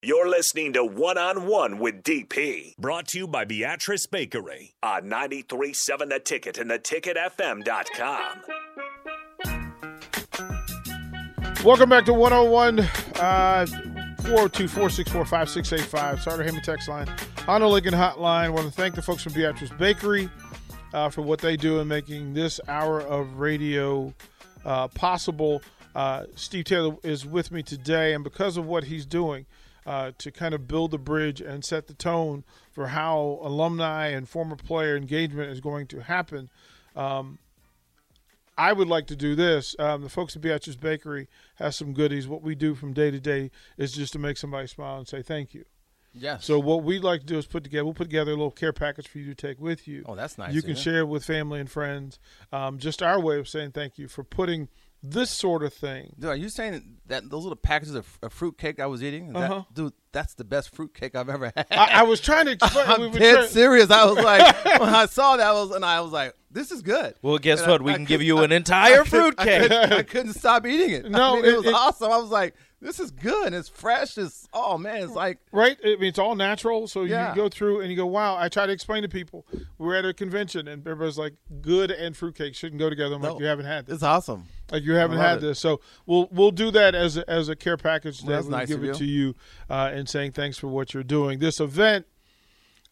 You're listening to One on One with DP, brought to you by Beatrice Bakery on 93.7 The Ticket and theticketfm.com. Welcome back to 101 uh, 402 464 5685. Starter Heyman text line. Honda Lincoln Hotline. I want to thank the folks from Beatrice Bakery uh, for what they do in making this hour of radio uh, possible. Uh, Steve Taylor is with me today, and because of what he's doing, uh, to kind of build the bridge and set the tone for how alumni and former player engagement is going to happen. Um, I would like to do this. Um, the folks at Beatrice Bakery has some goodies. What we do from day to day is just to make somebody smile and say thank you. Yes. So what we'd like to do is put together. We'll put together a little care package for you to take with you. Oh, that's nice. You can share it with family and friends. Um, just our way of saying thank you for putting this sort of thing. Dude, are you saying that those little packages of, of fruit cake I was eating? That, Uh-huh. dude, that's the best fruit cake I've ever had. I, I was trying to explain. I'm we were dead trying- serious. I was like, when I saw that, I was, and I was like, this is good. Well, guess And I- what? We I can give you an entire I fruit I cake. couldn't, I couldn't stop eating it. No, I mean, it, it- was it- awesome. I was like, this is good. It's fresh. It's oh man, it's like Right? I mean, it's all natural. So Yeah. you go through and you go, wow. I try to explain to people. We were at a convention and everybody's like, good and fruitcake shouldn't go together. I'm like, you haven't had this. it's awesome. Like you haven't had it. this. So we'll we'll do that as a, as a care package Well, that's we'll nice give it you. to you uh, and saying thanks for what you're doing. This event,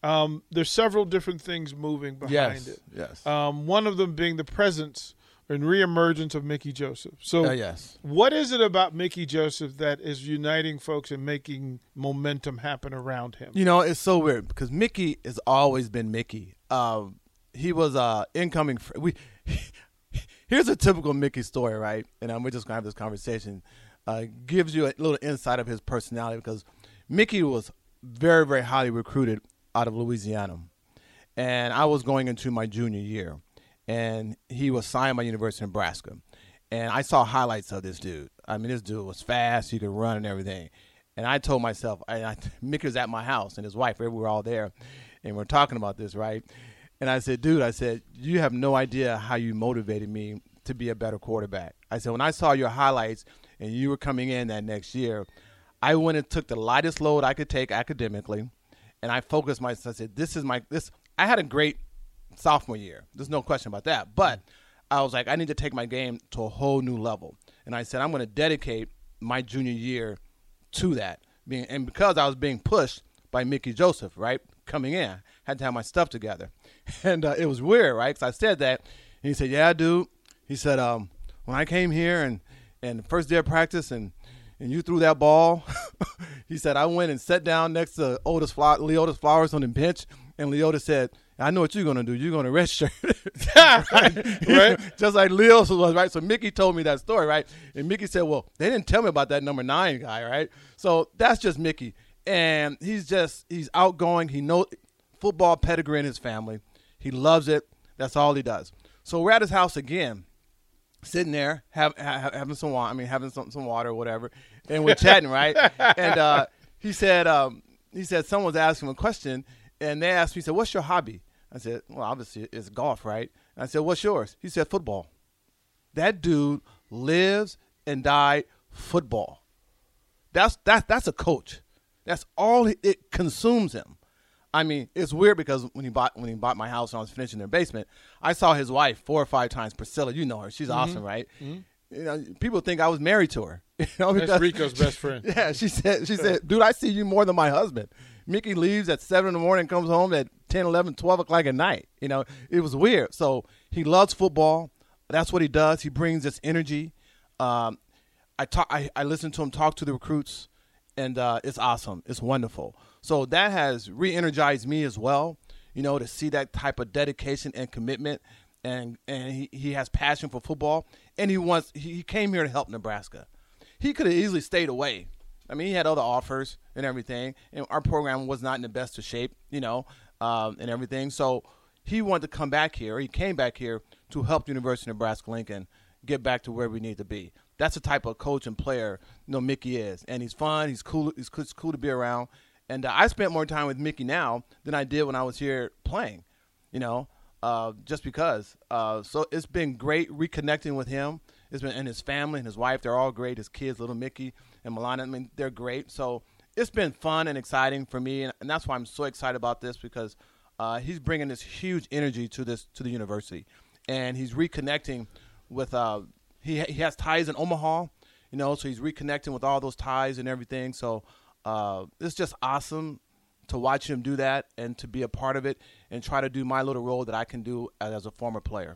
um, there's several different things moving behind Yes, it. yes, Um, one of them being the presence and reemergence of Mickey Joseph. So Uh, yes. what is it about Mickey Joseph that is uniting folks and making momentum happen around him? You know, it's so weird because Mickey has always been Mickey. Um, he was uh, incoming. Fr- we here's a typical Mickey story, right? And um, we're just gonna have this conversation. Uh, gives you a little insight of his personality because Mickey was very, very highly recruited out of Louisiana, and I was going into my junior year, and he was signed by University of Nebraska, and I saw highlights of this dude. I mean, this dude was fast; he could run and everything. And I told myself, I, I, Mickey was at my house and his wife, we were all there, and we're talking about this, right? And I said, dude, I said, you have no idea how you motivated me to be a better quarterback. I said, when I saw your highlights and you were coming in that next year, I went and took the lightest load I could take academically, and I focused myself. I said, this is my this. I had a great sophomore year. There's no question about that. But I was like, I need to take my game to a whole new level. And I said, I'm going to dedicate my junior year to that. Being and because I was being pushed by Mickey Joseph, right, coming in, had to have my stuff together, and uh, it was weird, right? Because I said that, and he said, "Yeah, dude." He said, um, "When I came here and and the first day of practice and." And you threw that ball. he said, I went and sat down next to Otis Flower, Leodis Flowers on the bench, and Leodis said, I know what you're going to do. You're going to redshirt. right? Right. Just like Leo's was, right? So Mickey told me that story, right? And Mickey said, Well, they didn't tell me about that number nine guy, right? So that's just Mickey. And he's just, he's outgoing. He knows football pedigree in his family. He loves it. That's all he does. So we're at his house again sitting there have, ha having some water. I mean, having some some water or whatever, and we're chatting, right? And uh, he said, um, he said someone was asking him a question, and they asked me, he said, "What's your hobby?" I said, "Well, obviously it's golf, right?" And I said, "What's yours?" He said, "Football." That dude lives and died football. That's that's that's a coach. That's all it consumes him. I mean, it's weird because when he bought when he bought my house and I was finishing their basement, I saw his wife four or five times. Priscilla, you know her; she's Mm-hmm. awesome, right? You know, people think I was married to her. You know, That's Rico's best friend. Yeah, she said, she said, dude, I see you more than my husband. Mickey leaves at seven in the morning, comes home at 10, 11, 12 o'clock at night. You know, it was weird. So he loves football. That's what he does. He brings this energy. Um, I talk, I, I listen to him talk to the recruits, and uh, it's awesome. It's wonderful. So that has re-energized me as well. You know, to see that type of dedication and commitment, and and he, he has passion for football, and he wants he came here to help Nebraska. He could have easily stayed away. I mean, he had other offers and everything, and our program was not in the best of shape, you know, um, and everything. So he wanted to come back here. He came back here to help the University of Nebraska Lincoln get back to where we need to be. That's the type of coach and player you know Mickey is, and he's fun. He's cool. He's it's cool to be around. And uh, I spent more time with Mickey now than I did when I was here playing. You know, uh, just because. Uh, so it's been great reconnecting with him. It's been and his family and his wife. They're all great. His kids, little Mickey and Milana. I mean, they're great. So it's been fun and exciting for me, and, and that's why I'm so excited about this because uh, he's bringing this huge energy to this to the university, and he's reconnecting with. Uh, he he has ties in Omaha, you know, so he's reconnecting with all those ties and everything. So uh, it's just awesome to watch him do that and to be a part of it and try to do my little role that I can do as a former player.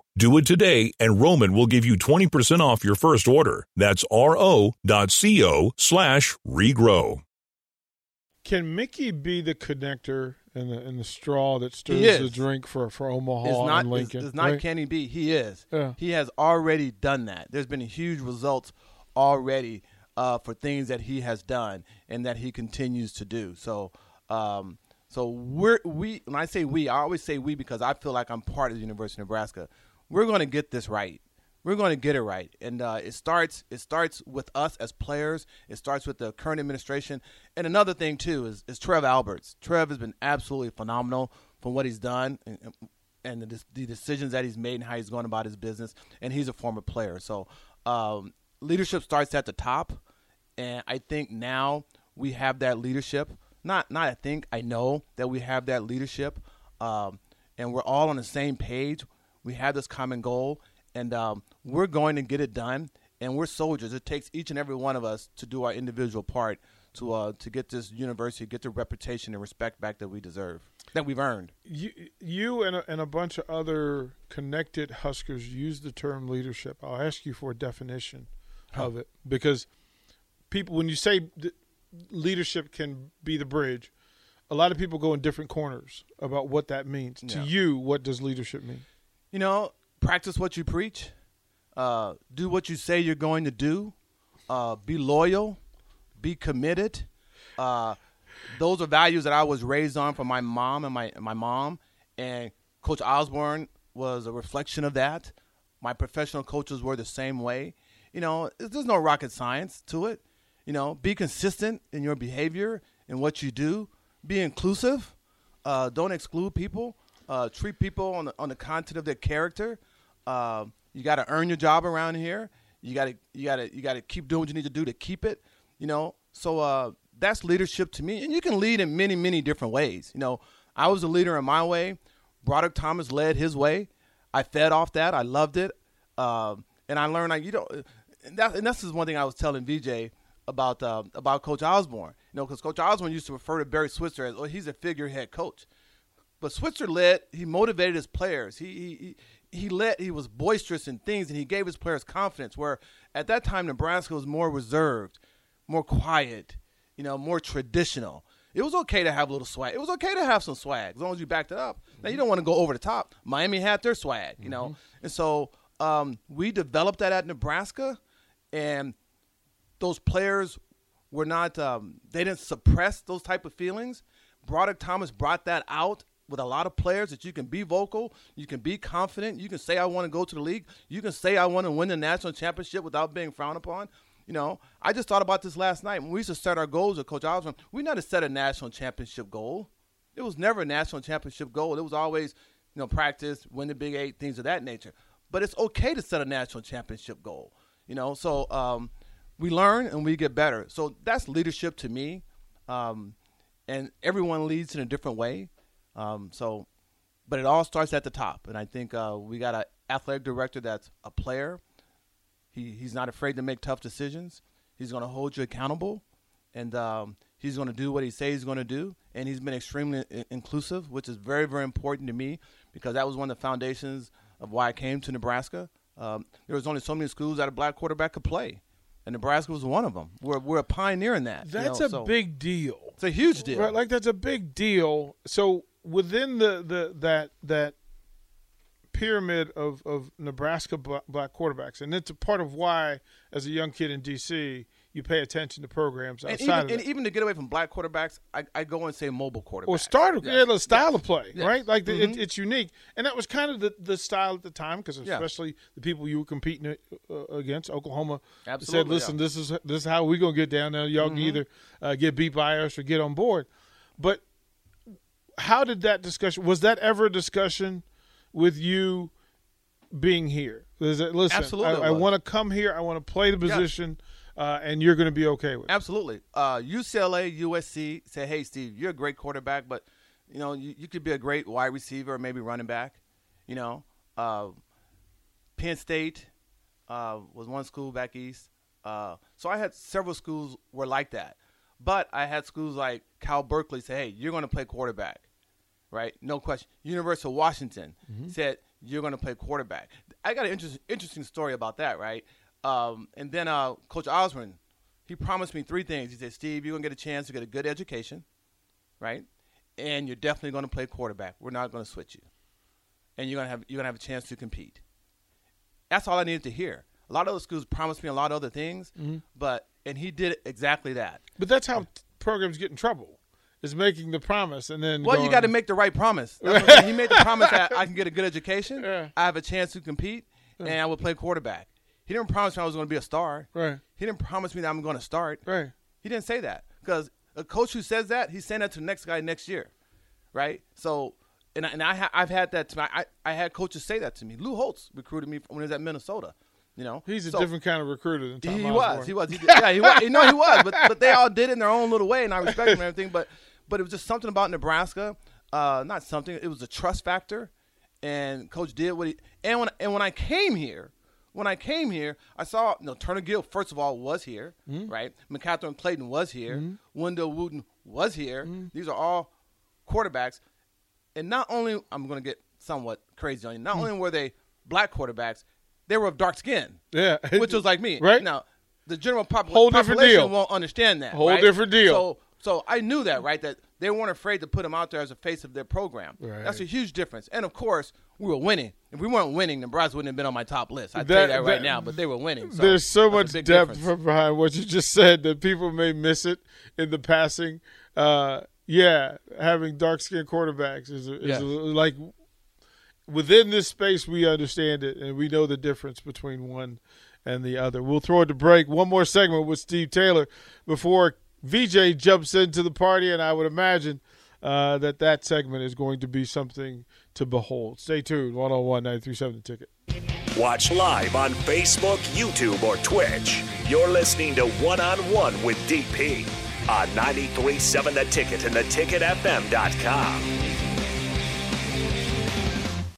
Do it today, and Roman will give you 20% off your first order. That's ro.co slash regrow. Can Mickey be the connector and the, and the straw that stirs the drink for, for Omaha it's not, and Lincoln? It's, it's not right? can he be? He is. Yeah. He has already done that. There's been huge results already uh, for things that he has done and that he continues to do. So, um, so we're we. When I say we, I always say we because I feel like I'm part of the University of Nebraska we're going to get this right. We're going to get it right, and uh, it starts. It starts with us as players. It starts with the current administration. And another thing too is, is Trev Alberts. Trev has been absolutely phenomenal from what he's done and, and the, the, decisions that he's made and how he's going about his business. And he's a former player, so um, leadership starts at the top. And I think now we have that leadership. Not, not I think I know that we have that leadership, um, and we're all on the same page we have this common goal, and um, we're going to get it done. And we're soldiers. It takes each and every one of us to do our individual part to uh, to get this university, get the reputation and respect back that we deserve, that we've earned. You, you and, a, and a bunch of other connected Huskers use the term leadership. I'll ask you for a definition huh. of it because people, when you say leadership can be the bridge, a lot of people go in different corners about what that means. Yeah. To you, what does leadership mean? You know, practice what you preach. Uh, do what you say you're going to do. Uh, be loyal. Be committed. Uh, those are values that I was raised on from my mom and my my mom. And Coach Osborne was a reflection of that. My professional coaches were the same way. You know, there's no rocket science to it. You know, be consistent in your behavior and what you do. Be inclusive. Uh, don't exclude people. Uh, treat people on the, on the content of their character. Uh, you got to earn your job around here. You got to you got to you got to keep doing what you need to do to keep it. You know, so uh, that's leadership to me. And you can lead in many many different ways. You know, I was a leader in my way. Broderick Thomas led his way. I fed off that. I loved it, um, and I learned like you know, and, that, and this is one thing I was telling VJ about uh, about Coach Osborne. You know, because Coach Osborne used to refer to Barry Switzer as, "Oh, he's a figurehead coach." But Switzer led. He motivated his players. He he he led. He was boisterous in things, and he gave his players confidence. Where at that time Nebraska was more reserved, more quiet, you know, more traditional. It was okay to have a little swag. It was okay to have some swag as long as you backed it up. Now you don't want to go over the top. Miami had their swag, you know, mm-hmm. and so um, we developed that at Nebraska, and those players were not. Um, they didn't suppress those type of feelings. Broderick Thomas brought that out with a lot of players that you can be vocal, you can be confident, you can say I want to go to the league, you can say I want to win the national championship without being frowned upon. You know, I just thought about this last night when we used to set our goals with Coach Osborne. We never set a national championship goal. It was never a national championship goal. It was always, you know, practice, win the Big Eight, things of that nature. But it's okay to set a national championship goal. You know, so um, we learn and we get better. So that's leadership to me. Um, and everyone leads in a different way. Um, so, but it all starts at the top, and I think uh, we got an athletic director that's a player. He he's not afraid to make tough decisions. He's going to hold you accountable, and um, he's going to do what he says he's going to do. And he's been extremely I- inclusive, which is very very important to me because that was one of the foundations of why I came to Nebraska. Um, there was only so many schools that a black quarterback could play, and Nebraska was one of them. We're we're a pioneer in that. you That's know, a so big deal. It's a huge deal. Right, like that's a big deal. So within the, the that that pyramid of, of Nebraska black, quarterbacks, and it's a part of why, as a young kid in DC, you pay attention to programs and outside even, of and even to get away from black quarterbacks, I, I go and say mobile quarterbacks. or start Yes. yeah, the style of play, right? Like the, Mhm. it, it's unique, and that was kind of the, the style at the time because especially the people you were competing uh, against, Oklahoma, said, "Listen, this is this is how we're gonna get down there. Y'all can either uh, get beat by us or get on board." But how did that discussion? Was that ever a discussion with you being here? Is it, listen, Absolutely I, I want to come here. I want to play the position, uh, and you're going to be okay with it. Absolutely. Uh, UCLA, USC say, hey, Steve, you're a great quarterback, but you know you, you could be a great wide receiver or maybe running back. You know, uh, Penn State uh, was one school back east. Uh, so I had several schools were like that, but I had schools like Cal Berkeley say, hey, you're going to play quarterback, right? No question. University of Washington said you're going to play quarterback. I got an interest, interesting story about that, right? Um, and then uh, Coach Osborne, he promised me three things. He said, Steve, you're going to get a chance to get a good education, right? And you're definitely going to play quarterback. We're not going to switch you, and you're going to have you're going to have a chance to compete. That's all I needed to hear. A lot of those schools promised me a lot of other things, but and he did exactly that. But that's how programs get in trouble. Is making the promise and then Well, you got to make the right promise. He made the promise that I can get a good education, Yeah. I have a chance to compete, and I will play quarterback. He didn't promise me I was going to be a star. right, He didn't promise me that I'm going to start. right. He didn't say that because a coach who says that, he's saying that to the next guy next year, right? So, and I, and I ha- I've had that. To my, I I had coaches say that to me. Lou Holtz recruited me when he was at Minnesota. You know, He's a So- different kind of recruiter than Tom he was. He was. He did, yeah, he was. No, he was. But but they all did it in their own little way, and I respect them and everything. But but it was just something about Nebraska. Uh, not something. It was a trust factor, and Coach did what he. And when and when I came here, when I came here, I saw you know Turner Gill first of all was here, mm-hmm. right? McCathorn Clayton was here. Mm-hmm. Wendell Wooten was here. Mm-hmm. These are all quarterbacks, and not only I'm going to get somewhat crazy on you. Not only were they black quarterbacks, they were of dark skin Yeah, which was like me. Right. now, the general pop- Whole population deal. won't understand that. Whole right? different deal. So, so I knew that, right? That they weren't afraid to put him out there as a face of their program. Right. That's a huge difference. And of course, we were winning. If we weren't winning, Nebraska wouldn't have been on my top list. I tell That- you that right that- now. But they were winning. So There's so much depth difference. from behind what you just said that people may miss it in the passing. Uh, yeah, having dark skinned quarterbacks is, is Yes. like within this space we understand it and we know the difference between one and the other. We'll throw it to break. One more segment with Steve Taylor before VJ jumps into the party, and I would imagine uh, that that segment is going to be something to behold. Stay tuned. 101 937 The Ticket. Watch live on Facebook, YouTube, or Twitch. You're listening to One on One with DP on 937 The Ticket and theticketfm.com.